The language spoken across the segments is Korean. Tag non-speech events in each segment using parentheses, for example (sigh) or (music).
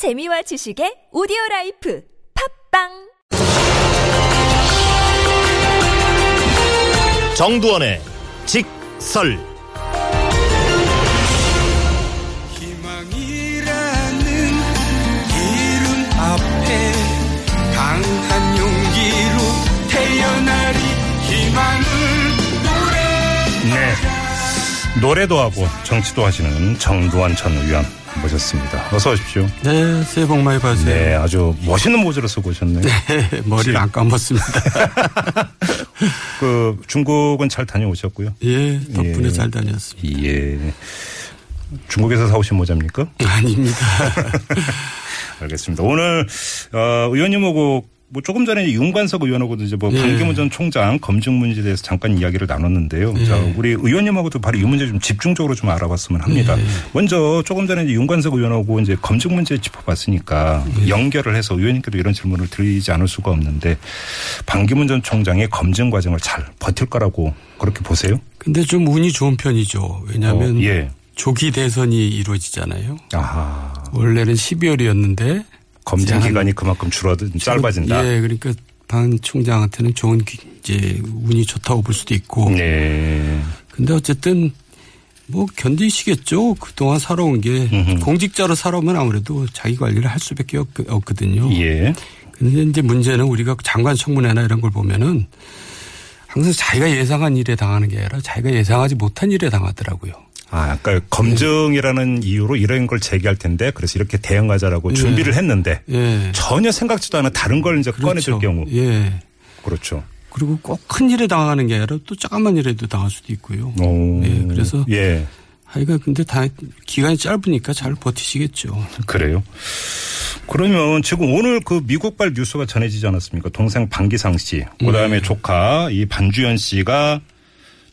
재미와 지식의 오디오 라이프 팟빵! 정두언의 직설. 희망이라는 이름 앞에 강한 용기로 태어나리 희망을 노래 네. 노래도 하고 정치도 하시는 정두환 전 의원 모셨습니다. 어서 오십시오. 네, 새해 복 많이 받으세요. 네, 아주 멋있는 모자를 쓰고 오셨네요. 머리를 안 감았습니다. (laughs) 그 중국은 잘 다녀오셨고요. 예, 덕분에 예. 잘 다녔습니다. 예. 중국에서 사오신 모자입니까? 아닙니다. (laughs) 알겠습니다. 오늘 어, 의원님하고 뭐 조금 전에 윤관석 의원하고도 이제 뭐 예. 반기문 전 총장 검증 문제에 대해서 잠깐 이야기를 나눴는데요. 예. 자, 우리 의원님하고도 바로 이 문제 좀 집중적으로 좀 알아봤으면 합니다. 예. 먼저 조금 전에 이제 윤관석 의원하고 이제 검증 문제 짚어봤으니까 예. 연결을 해서 의원님께도 이런 질문을 드리지 않을 수가 없는데 반기문 전 총장의 검증 과정을 잘 버틸 거라고 그렇게 보세요? 근데 좀 운이 좋은 편이죠. 왜냐하면 어, 예. 조기 대선이 이루어지잖아요. 아하. 원래는 12월이었는데 검증 기간이 그만큼 줄어든 짧아진다. 예, 그러니까 반 총장한테는 좋은 기- 이제 운이 좋다고 볼 수도 있고. 네. 근데 어쨌든 뭐 견디시겠죠. 그동안 살아온 게 음흠. 공직자로 살아오면 아무래도 자기 관리를 할 수밖에 없, 없거든요. 예. 근데 이제 문제는 우리가 장관 청문회나 이런 걸 보면은 항상 자기가 예상한 일에 당하는 게 아니라 자기가 예상하지 못한 일에 당하더라고요. 아, 그러니까 검증이라는 이유로 이런 걸 제기할 텐데 그래서 이렇게 대응하자라고 준비를 했는데 예. 전혀 생각지도 않은 다른 걸 이제 꺼내줄 경우 예. 그렇죠. 그리고 꼭 큰 일에 당하는 게 아니라 또 조그만 일에도 당할 수도 있고요. 오. 예, 그래서 예 하여간 근데 다 기간이 짧으니까 잘 버티시겠죠. 그래요. 그러면 지금 오늘 그 미국발 뉴스가 전해지지 않았습니까? 동생 방기상 씨, 그다음에 네. 조카 이 반주현 씨가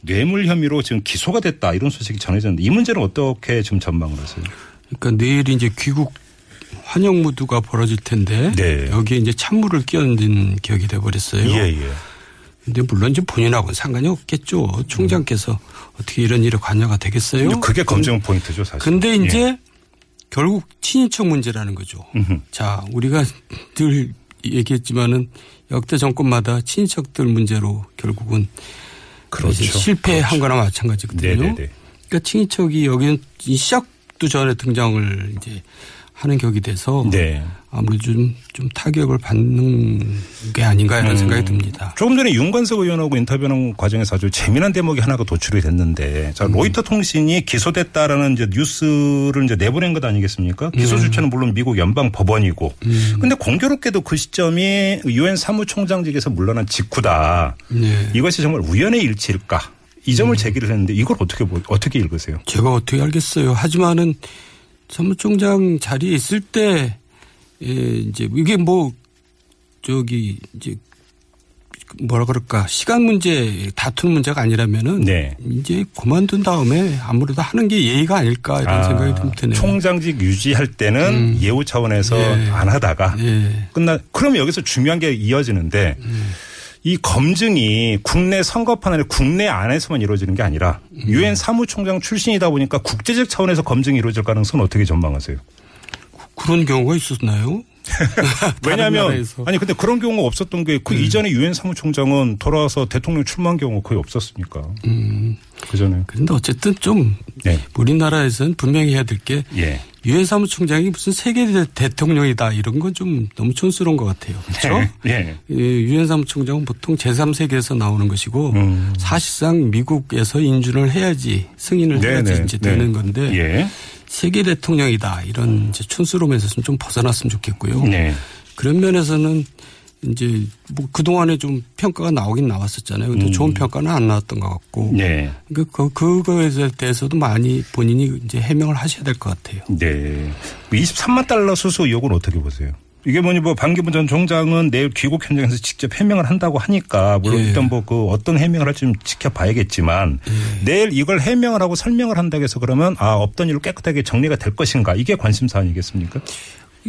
뇌물 혐의로 지금 기소가 됐다 이런 소식이 전해졌는데 이 문제는 어떻게 지금 전망을 하세요? 그러니까 내일 이제 귀국 환영 무드가 벌어질 텐데 네. 여기에 이제 찬물을 끼얹은 격이 돼 버렸어요. 예. 근데 물론 이제 본인하고는 상관이 없겠죠. 총장께서 어떻게 이런 일에 관여가 되겠어요? 그게 검증 포인트죠, 사실. 근데 이제 예. 결국 친인척 문제라는 거죠. 음흠. 자, 우리가 늘 얘기했지만은 역대 정권마다 친인척들 문제로 결국은 그렇죠. 실패한 거나 마찬가지거든요. 네네네. 그러니까 친인척이 여기는 이 시작도 전에 등장을 이제 하는 격이 돼서 네. 아무래도 좀, 좀 타격을 받는 게 아닌가 이런 음. 생각이 듭니다. 조금 전에 윤관석 의원하고 인터뷰하는 과정에서 아주 재미난 대목이 하나가 도출이 됐는데, 음. 자 로이터 통신이 기소됐다라는 이제 뉴스를 이제 내보낸 것 아니겠습니까? 기소 음. 주체는 물론 미국 연방 법원이고, 근데 공교롭게도 그 시점이 유엔 사무총장직에서 물러난 직후다. 네. 이것이 정말 우연의 일치일까? 이 점을 제기를 했는데 이걸 어떻게 보- 어떻게 읽으세요? 제가 어떻게 알겠어요. 하지만은 사무총장 자리에 있을 때, 예, 이제 이게 뭐, 저기, 이제, 뭐라 그럴까, 시간 문제, 다투는 문제가 아니라면은. 네. 이제 그만둔 다음에 아무래도 하는 게 예의가 아닐까 이런 아, 생각이 좀 드네요. 총장직 유지할 때는 예우 차원에서 예. 안 하다가 예. 끝나 그러면 여기서 중요한 게 이어지는데 이 검증이 국내 선거판 안에 국내 안에서만 이루어지는 게 아니라 유엔 사무총장 출신이다 보니까 국제적 차원에서 검증이 이루어질 가능성은 어떻게 전망하세요? 그런 경우가 있었나요? (laughs) 왜냐하면 나라에서. 아니 근데 그런 경우가 없었던 게그 이전에 유엔 사무총장은 돌아와서 대통령 출마한 경우가 거의 없었으니까. 그 전에. 그런데 어쨌든 좀 네. 우리나라에서는 분명히 해야 될게 예. 유엔 사무총장이 무슨 세계 대- 대통령이다 이런 건 좀 너무 촌스러운 것 같아요. 그렇죠? 예. 예, 유엔 사무총장은 보통 제3세계에서 나오는 것이고 음. 사실상 미국에서 인준을 해야지 승인을 해야지 네네. 이제 네. 되는 건데 예. 세계 대통령이다 이런 이제 촌스러움에서 좀 벗어났으면 좋겠고요. 네. 그런 면에서는 이제 뭐 그동안에 좀 평가가 나오긴 나왔었잖아요. 근데 좋은 평가는 안 나왔던 것 같고. 음. 네. 그, 그, 그거에 대해서도 많이 본인이 이제 해명을 하셔야 될 것 같아요. 네. 23만 달러 수수 의혹은 어떻게 보세요? 이게 뭐니 뭐 반기문 전 총장은 내일 귀국 현장에서 직접 해명을 한다고 하니까 물론 예. 일단 뭐 그 어떤 해명을 할지 좀 지켜봐야겠지만 예. 내일 이걸 해명을 하고 설명을 한다고 해서 그러면 아 없던 일로 깨끗하게 정리가 될 것인가 이게 관심사 아니겠습니까?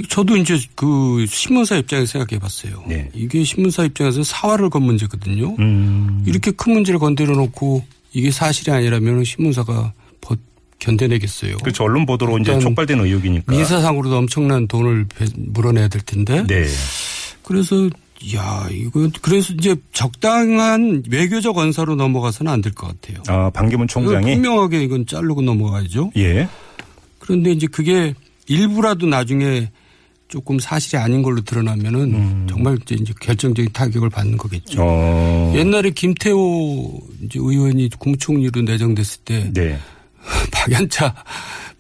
저도 이제 그 신문사 입장에서 생각해 봤어요. 네. 이게 신문사 입장에서 사활을 건 문제거든요. 음. 이렇게 큰 문제를 건드려 놓고 이게 사실이 아니라면 신문사가 버- 견뎌내겠어요. 그렇죠. 언론 보도로 이제 촉발된 의혹이니까. 민사상으로도 엄청난 돈을 배- 물어내야 될 텐데. 네. 그래서 야 이거 그래서 이제 적당한 외교적 언사로 넘어가서는 안 될 것 같아요. 아, 반기문 총장이. 분명하게 이건 자르고 넘어가야죠. 예. 그런데 이제 그게 일부라도 나중에 조금 사실이 아닌 걸로 드러나면은 정말 이제 결정적인 타격을 받는 거겠죠. 음. 어. 옛날에 김태호 이제 의원이 국무총리로 내정됐을 때 네. 박연차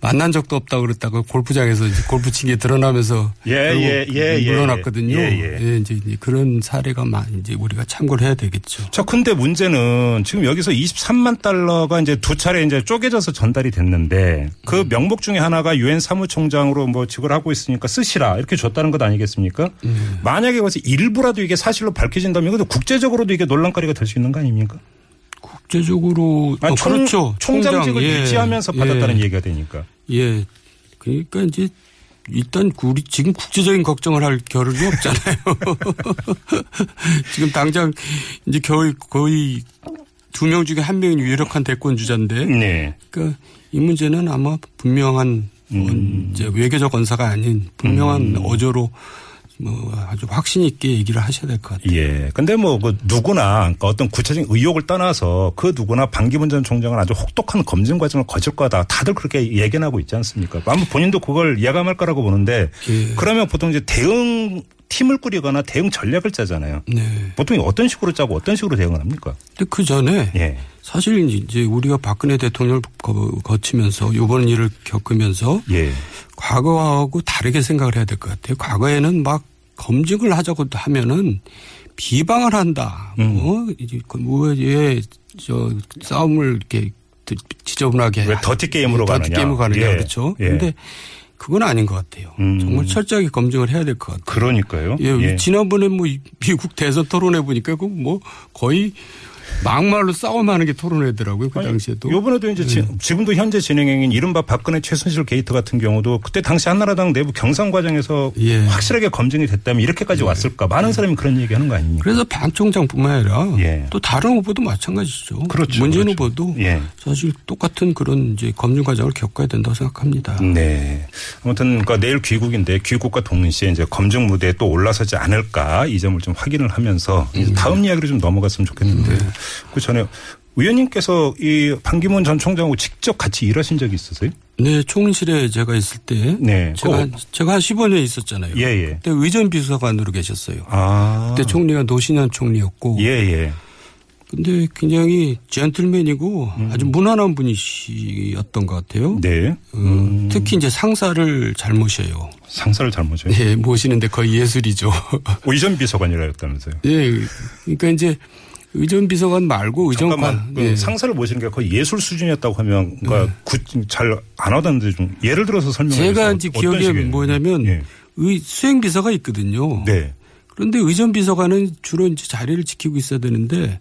만난 적도 없다고 그랬다가 골프장에서 골프 치기에 드러나면서 예, 예, 예, 예, 물러났거든요. 예, 예. 이제 이제 그런 사례가 많이 이제 우리가 참고를 해야 되겠죠. 자, 근데 문제는 지금 여기서 23만 달러가 이제 두 차례 이제 쪼개져서 전달이 됐는데 그 음. 명목 중에 하나가 유엔 사무총장으로 뭐 직을 하고 있으니까 쓰시라 이렇게 줬다는 것 아니겠습니까? 음. 만약에 거기서 일부라도 이게 사실로 밝혀진다면 이것도 국제적으로도 이게 논란거리가 될 수 있는 거 아닙니까? 국제적으로 아니, 어, 총, 그렇죠. 총장직을 예. 유지하면서 예. 받았다는 얘기가 되니까. 예. 그러니까 이제 일단 우리 지금 국제적인 걱정을 할 겨를이 없잖아요. (laughs) 지금 당장 이제 거의 거의 두 명 중에 한 명이 유력한 대권 주자인데 네. 그러니까 이 문제는 아마 분명한 음. 이제 외교적 언사가 아닌 분명한 어조로 뭐 아주 확신 있게 얘기를 하셔야 될 것 같아요. 예. 근데 뭐, 그 누구나 그러니까 어떤 구체적인 의혹을 떠나서 그 누구나 반기문 전 총장은 아주 혹독한 검증 과정을 거칠 거다. 다들 그렇게 예견하고 있지 않습니까? 아마 본인도 그걸 예감할 거라고 보는데 예. 그러면 보통 이제 대응 팀을 꾸리거나 대응 전략을 짜잖아요. 네. 보통 어떤 식으로 짜고 어떤 식으로 대응을 합니까? 근데 그 전에 예. 사실 이제 우리가 박근혜 대통령을 거- 거치면서 이번 일을 겪으면서 예. 과거하고 다르게 생각을 해야 될 것 같아요. 과거에는 막 검증을 하자고 하면은 비방을 한다. 음. 뭐 이제 그 뭐에 저 싸움을 이렇게 지저분하게 왜 더티 게임으로 더티 가느냐. 게임으로 가느냐 예. 그렇죠. 예. 근데 그건 아닌 것 같아요. 음. 정말 철저하게 검증을 해야 될 것 같아요. 그러니까요. 예, 지난번에 뭐 이- 미국 대선 토론회 보니까 그뭐 거의 막말로 싸움하는 게 토론회더라고요. 그 아니, 당시에도. 요번에도 이제 지, 지금도 현재 진행형인 이른바 박근혜 최순실 게이트 같은 경우도 그때 당시 한나라당 내부 경선 과정에서 예. 확실하게 검증이 됐다면 이렇게까지 왔을까 많은 사람이 그런 얘기하는 거 아닙니까? 그래서 반 총장뿐만 아니라 예. 또 다른 후보도 마찬가지죠. 그렇죠, 문재인 그렇죠. 후보도 예. 사실 똑같은 그런 이제 검증 과정을 겪어야 된다고 생각합니다. 네. 아무튼 그러니까 내일 귀국인데 귀국과 동시에 이제 검증 무대에 또 올라서지 않을까 이 점을 좀 확인을 하면서 음. 다음 이야기로 좀 넘어갔으면 좋겠는데 네. 그 전에 의원님께서 이 반기문 전 총장하고 직접 같이 일하신 적이 있으세요? 네, 총실에 제가 있을 때 네. 제가 한- 제가 한 15년 있었잖아요. 예, 예. 그때 의전 비서관으로 계셨어요. 아. 그때 총리가 노신현 총리였고 예, 예. 근데 굉장히 젠틀맨이고 아주 무난한 분이셨던 것 같아요. 음. 네. 어, 특히 이제 상사를 잘 모셔요. 상사를 잘못해요. 예, 모시는데 거의 예술이죠. (laughs) 의전 비서관이라 했다면서요. 예, 그러니까 이제 의전 비서관 말고 의전관. 잠깐만 그 예. 상사를 모시는 게 거의 예술 수준이었다고 하면 그러니까 잘안 하던데 좀 예를 들어서 설명해 주세요. 제가 이제 기억에? 뭐냐면 예. 의 수행 비서가 있거든요. 네. 그런데 의전 비서관은 주로 이제 자리를 지키고 있어야 되는데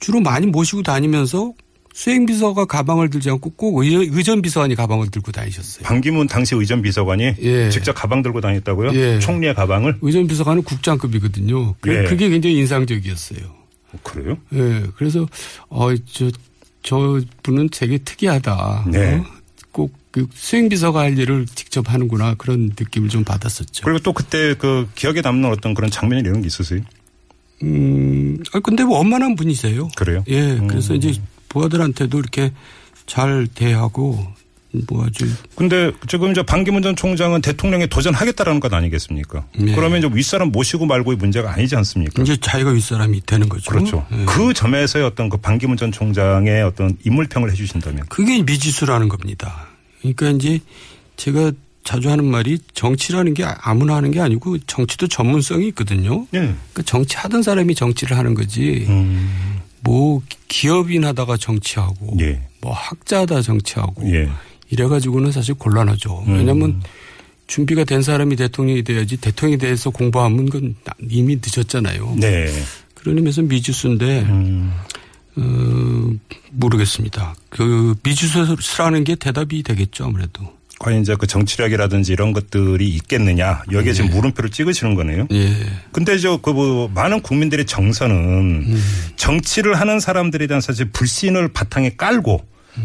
주로 많이 모시고 다니면서 수행 비서가 가방을 들지 않고 꼭 의- 의전 비서관이 가방을 들고 다니셨어요. 반기문 당시 의전 비서관이 예. 직접 가방 들고 다녔다고요? 예. 총리의 가방을? 의전 비서관은 국장급이거든요. 그- 예. 그게 굉장히 인상적이었어요. 어, 그래요? 예. 그래서 어저 저 분은 되게 특이하다. 네. 어? 꼭그 수행 비서가 할 일을 직접 하는구나 그런 느낌을 좀 받았었죠. 그리고 또 그때 그 기억에 남는 어떤 그런 장면 이런 게 있으세요? 음, 아, 근데 뭐 원만한 분이세요. 그래요? 예. 음. 그래서 이제 부하들한테도 이렇게 잘 대하고 뭐 아주 근데 지금 이제 반기문 전 총장은 대통령에 도전하겠다라는 것 아니겠습니까? 네. 그러면 이제 윗사람 모시고 말고의 문제가 아니지 않습니까? 이제 자기가 윗사람이 되는 거죠. 그렇죠. 예. 그 점에서의 어떤 그 반기문 전 총장의 어떤 인물평을 해 주신다면. 그게 미지수라는 겁니다. 그러니까 이제 제가 자주 하는 말이 정치라는 게 아무나 하는 게 아니고 정치도 전문성이 있거든요. 예. 그러니까 정치 하던 사람이 정치를 하는 거지. 음. 뭐 기업인 하다가 정치하고 예. 뭐 학자 하다 정치하고 예. 이래가지고는 사실 곤란하죠. 음. 왜냐하면 준비가 된 사람이 대통령이 돼야지 대통령에 대해서 공부하면 그건 이미 늦었잖아요. 네. 그런 의미에서 미지수인데 음. 어, 모르겠습니다. 그 미지수라는 게 대답이 되겠죠 아무래도. 과연 이제 그 정치력이라든지 이런 것들이 있겠느냐 여기에 지금 네. 물음표를 찍으시는 거네요. 예. 근데 저그 뭐 많은 국민들의 정서는 정치를 하는 사람들에 대한 사실 불신을 바탕에 깔고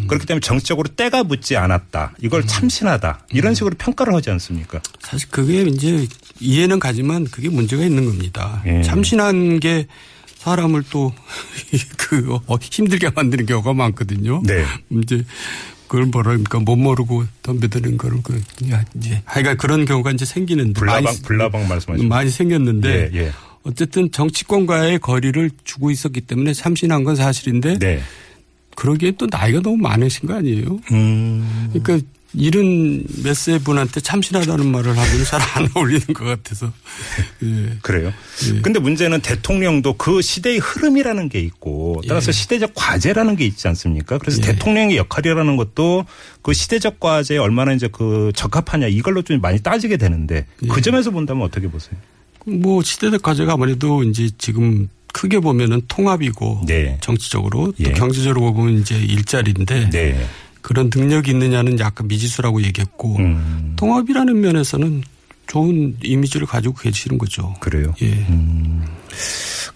그렇기 때문에 정치적으로 때가 묻지 않았다. 이걸 음. 참신하다. 이런 식으로 평가를 하지 않습니까? 사실 그게 이제 이해는 가지만 그게 문제가 있는 겁니다. 예. 참신한 게 사람을 또 (laughs) 그 힘들게 만드는 경우가 많거든요. 네. 이제 그걸 뭐랄까 못 모르고 덤벼드는 거를 그 이제 하여간 그런 경우가 이제 생기는데 불나방 많이, 불나방 말씀하시죠. 많이 생겼는데 예, 예. 어쨌든 정치권과의 거리를 주고 있었기 때문에 참신한 건 사실인데 네. 그러기에 또 나이가 너무 많으신 거 아니에요? 음. 그러니까 이른 몇세 분한테 참신하다는 말을 하면 잘 안 어울리는 것 같아서. 예. 그래요. 예. 근데 문제는 대통령도 그 시대의 흐름이라는 게 있고 따라서 예. 시대적 과제라는 게 있지 않습니까? 그래서 예. 대통령의 역할이라는 것도 그 시대적 과제에 얼마나 이제 그 적합하냐 이걸로 좀 많이 따지게 되는데 예. 그 점에서 본다면 어떻게 보세요? 뭐 시대적 과제가 아무래도 이제 지금 크게 보면은 통합이고 네. 정치적으로 또 예. 경제적으로 보면 이제 일자리인데 네. 그런 능력이 있느냐는 약간 미지수라고 얘기했고 음. 통합이라는 면에서는 좋은 이미지를 가지고 계시는 거죠. 그래요. 예.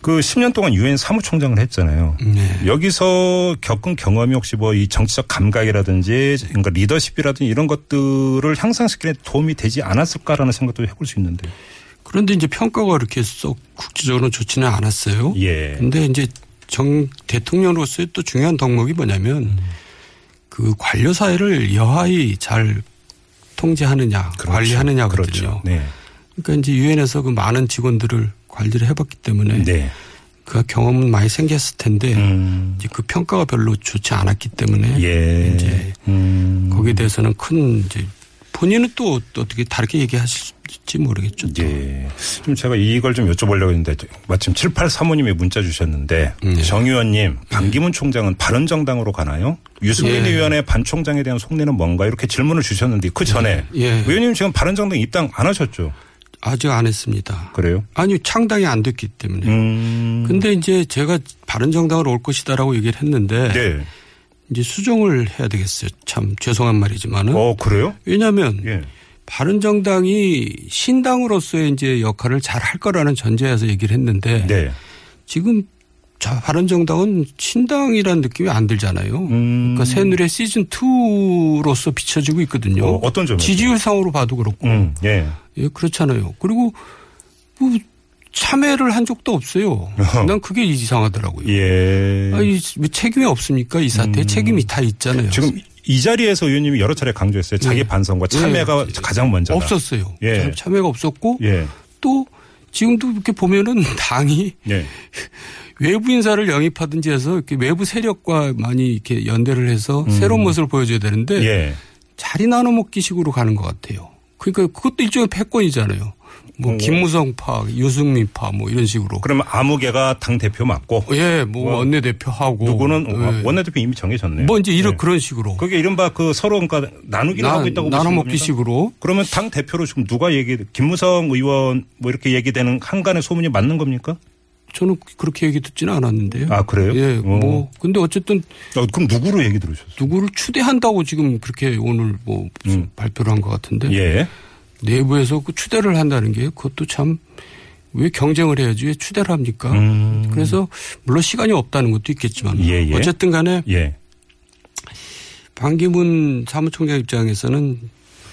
그 10년 동안 유엔 사무총장을 했잖아요. 네. 여기서 겪은 경험이 혹시 뭐 이 정치적 감각이라든지 그러니까 리더십이라든지 이런 것들을 향상시키는 데 도움이 되지 않았을까라는 생각도 해볼 수 있는데. 그런데 이제 평가가 그렇게 썩 국제적으로 좋지는 않았어요. 예. 근데 이제 정 대통령으로서의 또 중요한 덕목이 뭐냐면 그 관료 사회를 여하이 잘 통제하느냐 그렇죠. 관리하느냐거든요. 그렇죠. 네. 그러니까 이제 유엔에서 그 많은 직원들을 관리를 해봤기 때문에 네. 그 경험은 많이 생겼을 텐데 음. 이제 그 평가가 별로 좋지 않았기 때문에 예. 이제 음. 거기에 대해서는 큰 이제 본인은 또, 또 어떻게 다르게 얘기하실지 모르겠죠. 또. 예. 좀 제가 이걸 좀 여쭤보려고 했는데 마침 7835님이 문자 주셨는데 네. 정 의원님 반기문 총장은 바른정당으로 가나요? 유승민 예. 의원의 반 총장에 대한 속내는 뭔가 이렇게 질문을 주셨는데 그 전에 예. 의원님 지금 바른정당 입당 안 하셨죠? 아직 안 했습니다. 그래요? 아니 창당이 안 됐기 때문에. 음. 근데 이제 제가 바른정당으로 올 것이다라고 얘기를 했는데 네. 이제 수정을 해야 되겠어요. 참 죄송한 말이지만은 어 그래요? 왜냐하면 예. 바른 정당이 신당으로서의 이제 역할을 잘 할 거라는 전제에서 얘기를 했는데 네. 지금 자 바른정당은 신당이라는 느낌이 안 들잖아요. 음. 그러니까 새누리의 시즌 2로서 비춰지고 있거든요. 어, 점에서? 지지율상으로 봐도 그렇고 음. 예. 예, 그렇잖아요. 그리고 뭐 참여를 한 적도 없어요. 난 그게 이상하더라고요. 예. 아니, 왜 책임이 없습니까? 이 사태에 책임이 다 있잖아요. 지금 이 자리에서 의원님이 여러 차례 강조했어요. 자기 예. 반성과 참여가 예. 가장 먼저다. 없었어요. 예. 참여가 없었고 예. 또 지금도 이렇게 보면은 (laughs) 당이 예. (laughs) 외부 인사를 영입하든지 해서 이렇게 외부 세력과 많이 이렇게 연대를 해서 새로운 모습을 보여줘야 되는데 음. 예. 자리 나눠 먹기 식으로 가는 것 같아요. 그러니까 그것도 일종의 패권이잖아요. 뭐 어. 김무성파, 유승민파 뭐 이런 식으로. 그러면 아무개가 당 대표 맞고 예, 뭐뭐 원내 대표하고 누구는 예. 원내 대표 이미 정해졌네요. 뭐 이제 이런 예. 그런 식으로 그게 이른바 그 서로 그러니까 나누기를 나, 하고 있다고 나눠 보시는 먹기 겁니까? 식으로 그러면 당 대표로 지금 누가 얘기 김무성 의원 뭐 이렇게 얘기되는 한간의 소문이 맞는 겁니까? 저는 그렇게 얘기 듣지는 않았는데요. 아, 그래요? 예, 어. 뭐 근데 어쨌든 어, 그럼 누구로 얘기 들으셨어요? 누구를 추대한다고 지금 그렇게 오늘 뭐 음. 발표를 한 것 같은데 예. 내부에서 그 추대를 한다는 게 그것도 참 왜 경쟁을 해야지 왜 추대를 합니까? 음. 그래서 물론 시간이 없다는 것도 있겠지만 예, 예. 어쨌든 간에 예. 반기문 사무총장 입장에서는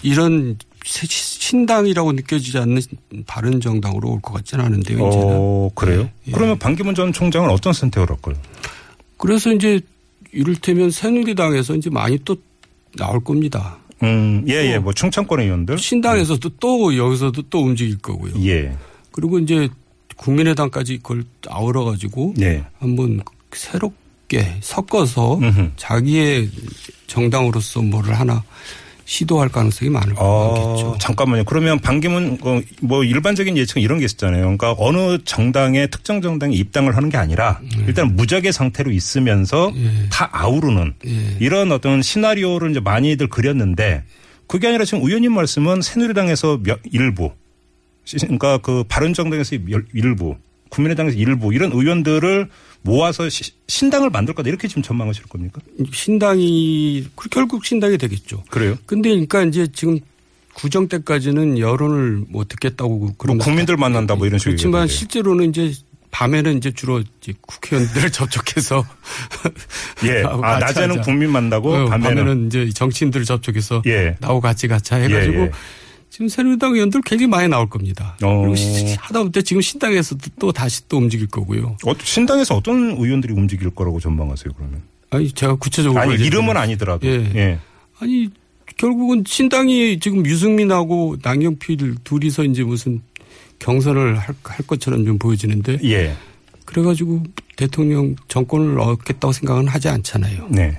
이런 새- 신당이라고 느껴지지 않는 바른 정당으로 올 것 같지는 않은데요. 이제는. 어, 그래요? 예. 그러면 반기문 전 총장은 어떤 선택을 할 거예요? 그래서 이제 이를테면 새누리당에서 이제 많이 또 나올 겁니다. 음, 예, 예. 뭐 충청권 의원들. 신당에서도 또 여기서도 또 움직일 거고요. 예. 그리고 이제 국민의당까지 그걸 아우러 가지고 예. 한번 새롭게 섞어서 음흠. 자기의 정당으로서 뭐를 하나 시도할 가능성이 많을 어, 많겠죠. 잠깐만요. 그러면 반기문 어, 뭐 일반적인 예측은 이런 게 있었잖아요. 그러니까 어느 정당에 특정 정당에 입당을 하는 게 아니라 일단 무적의 상태로 있으면서 예. 다 아우르는 예. 이런 어떤 시나리오를 이제 많이들 그렸는데 그게 아니라 지금 의원님 말씀은 새누리당에서 몇- 일부 그러니까 그 바른정당에서 열- 일부 국민의당에서 일부 이런 의원들을 모아서 시- 신당을 만들 거다 이렇게 지금 전망하실 겁니까? 신당이 그 결국 신당이 되겠죠. 그래요? 근데 그러니까 이제 지금 구정 때까지는 여론을 못 듣겠다고 그런 뭐 국민들 만난다 뭐 이런 식으로 그렇지만. 실제로는 이제 밤에는 이제 주로 이제 국회의원들을 (laughs) 접촉해서 예. (laughs) 아, 낮에는. 국민 만나고 어, 밤에는, 밤에는 이제 정치인들을 접촉해서 예. 나하고 같이 같이 해가지고 예, 예. 지금 새누리당 의원들 굉장히 많이 나올 겁니다. 어. 그리고 시- 하다못해 지금 신당에서도 또 다시 또 움직일 거고요. 어, 신당에서 어떤 의원들이 움직일 거라고 전망하세요, 그러면? 아니 제가 구체적으로 아니, 이름은 아니더라도. 예. 예. 아니 결국은 신당이 지금 유승민하고 남경필 둘이서 이제 무슨 경선을 할, 할 것처럼 좀 보여지는데 예. 그래가지고 대통령 정권을 얻겠다고 생각은 하지 않잖아요. 네.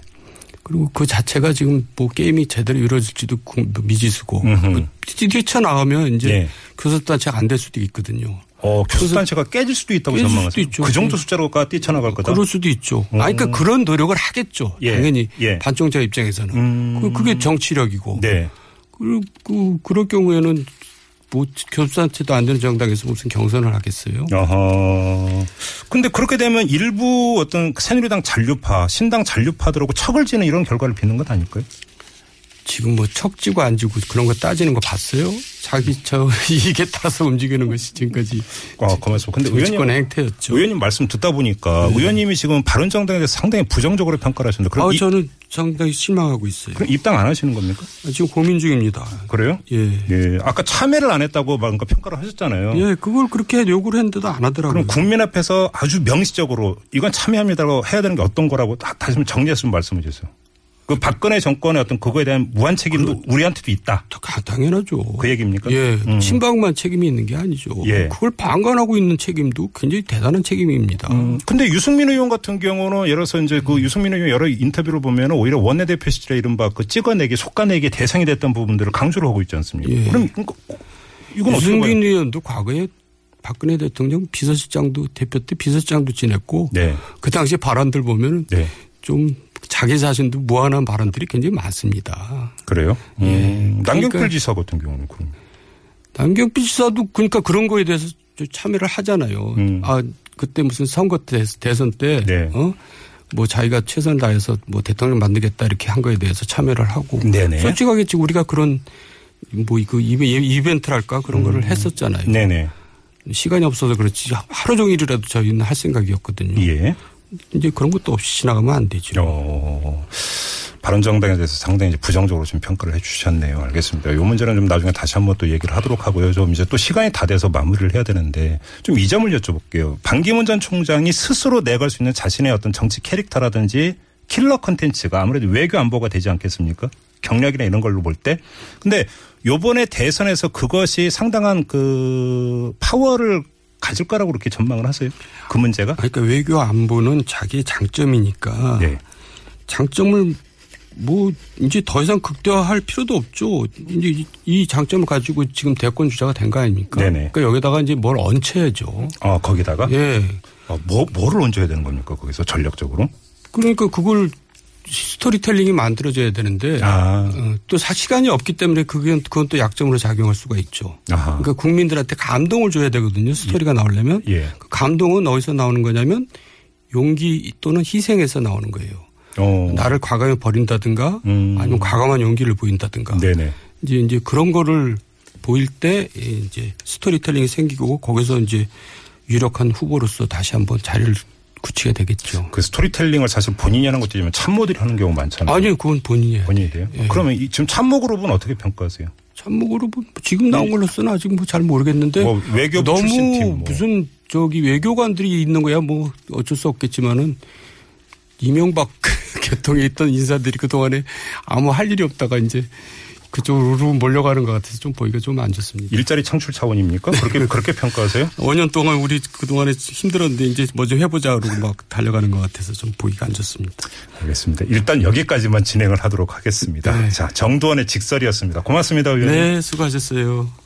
그리고 그 자체가 지금 뭐 게임이 제대로 이루어질지도 구- 미지수고. 그 뛰- 뛰쳐나가면 이제 예. 교섭단체가 안 될 수도 있거든요. 어, 교수단체가 깨질 수도 있다고 깨질 전망하세요. 수도 있죠. 그 정도 예. 숫자로가 뛰쳐나갈 거다. 그럴 수도 있죠. 아니, 그러니까 그런 노력을 하겠죠. 예. 당연히 예. 반정자 입장에서는. 음. 그- 그게 정치력이고. 네. 그리고 그, 그럴 경우에는 뭐 교섭단체도 안 되는 정당에서 무슨 경선을 하겠어요. 어허. 근데 그렇게 되면 일부 어떤 새누리당 잔류파, 신당 잔류파들하고 척을 지는 이런 결과를 빚는 것 아닐까요? 지금 뭐 척지고 안 지고 그런 거 따지는 거 봤어요? 자기 저 (laughs) 이익에 따라서 움직이는 것이 지금까지 아, 고맙습니다. 근데 정치권 의원님, 행태였죠. 의원님 말씀 듣다 보니까 의원님이 지금 바른정당에 대해서 상당히 부정적으로 평가를 하시는데 그럼, 아, 이- 저는 상당히 실망하고 있어요. 그럼 입당 안 하시는 겁니까? 아, 지금 고민 중입니다. 그래요? 예. 예. 아까 참여를 안 했다고 뭔가 평가를 하셨잖아요. 예, 그걸 그렇게 요구를 했는데도 안 하더라고요. 그럼 국민 앞에서 아주 명시적으로 이건 참여합니다라고 해야 되는 게 어떤 거라고 다- 다시 정리했으면 말씀해 주세요. 그 박근혜 정권의 어떤 그거에 대한 무한 책임도 우리한테도 있다. 아, 당연하죠. 그 얘기입니까? 예, 음. 친박만 책임이 있는 게 아니죠. 예. 그걸 방관하고 있는 책임도 굉장히 대단한 책임입니다. 음, 근데 유승민 의원 같은 경우는 예를 들어서 이제 음. 그 유승민 의원 여러 인터뷰를 보면 오히려 원내대표 시절에 이른바 그 찍어내기, 속가내기 대상이 됐던 부분들을 강조를 하고 있지 않습니까? 예. 그럼 이건 유승민? 의원도 과거에 박근혜 대통령 비서실장도 대표 때 비서실장도 지냈고 네. 그 당시 발언들 보면 네. 좀 자기 자신도 무한한 발언들이 굉장히 많습니다. 그래요? 음, 예. 남경필 그러니까- 지사 같은 경우는 그럼. 남경필 지사도 그러니까 그런 거에 대해서 좀 참여를 하잖아요. 음. 아 그때 무슨 선거 때 대선 때 네. 어? 뭐 자기가 최선을 다해서 뭐 대통령 만들겠다 이렇게 한 거에 대해서 참여를 하고 네네. 솔직하게 지금 우리가 그런 뭐그 이벤트랄까 그런 거를 했었잖아요. 음. 네네. 시간이 없어서 그렇지 하루 종일이라도 저희는 할 생각이었거든요. 예. 이제 그런 것도 없이 지나가면 안 되죠. 어, 바른정당에 대해서 상당히 이제 부정적으로 좀 평가를 해 주셨네요. 알겠습니다. 이 문제는 좀 나중에 다시 한번 또 얘기를 하도록 하고요. 좀 이제 또 시간이 다 돼서 마무리를 해야 되는데 좀 이 점을 여쭤볼게요. 반기문 전 총장이 스스로 내걸 수 있는 자신의 어떤 정치 캐릭터라든지 킬러 컨텐츠가 아무래도 외교 안보가 되지 않겠습니까? 경력이나 이런 걸로 볼 때. 근데 요번에 대선에서 그것이 상당한 그 파워를 가질 거라고 그렇게 전망을 하세요? 그 문제가? 그러니까 외교 안보는 자기의 장점이니까 네. 장점을 뭐 이제 더 이상 극대화할 필요도 없죠. 이제 이- 이 장점을 가지고 지금 대권 주자가 된 거 아닙니까? 네네. 그러니까 여기다가 이제 뭘 얹혀야죠. 어, 거기다가? 예. 어, 뭐, 뭐를 얹어야 되는 겁니까? 거기서 전략적으로? 그러니까 그걸 스토리텔링이 만들어져야 되는데 아. 어, 또 사- 시간이 없기 때문에 그건 그건 또 약점으로 작용할 수가 있죠. 아하. 그러니까 국민들한테 감동을 줘야 되거든요. 스토리가 나오려면 예. 그 감동은 어디서 나오는 거냐면 용기 또는 희생에서 나오는 거예요. 어. 나를 과감히 버린다든가 음. 아니면 과감한 용기를 보인다든가 네네. 이제 이제 그런 거를 보일 때 이제 스토리텔링이 생기고 거기서 이제 유력한 후보로서 다시 한번 자리를 굳히게 되겠죠. 그 스토리텔링을 사실 본인이 하는 것도 있지만 참모들이 하는 경우 많잖아요. 아니요, 그건 본인이에요. 본인이 돼요? 예. 그러면 이, 지금 참모 그룹은 어떻게 평가하세요? 참목으로 뭐 지금 나온 걸로서는 아직 뭐 잘 모르겠는데 뭐 외교부 너무 뭐. 무슨 저기 외교관들이 있는 거야 뭐 어쩔 수 없겠지만은 이명박 (laughs) 개통에 있던 인사들이 그 동안에 아무 할 일이 없다가 이제 그쪽으로 몰려가는 것 같아서 좀 보기가 좀 안 좋습니다. 일자리 창출 차원입니까? 그렇게 (laughs) 그렇게 평가하세요? 5년 동안 우리 그 동안에 힘들었는데 이제 뭐좀 해보자 그러고 막 달려가는 것 같아서 좀 보기가 안 좋습니다. 알겠습니다. 일단 여기까지만 진행을 하도록 하겠습니다. 네. 자, 정두원의 직설이었습니다. 고맙습니다, 의원님. 네, 수고하셨어요.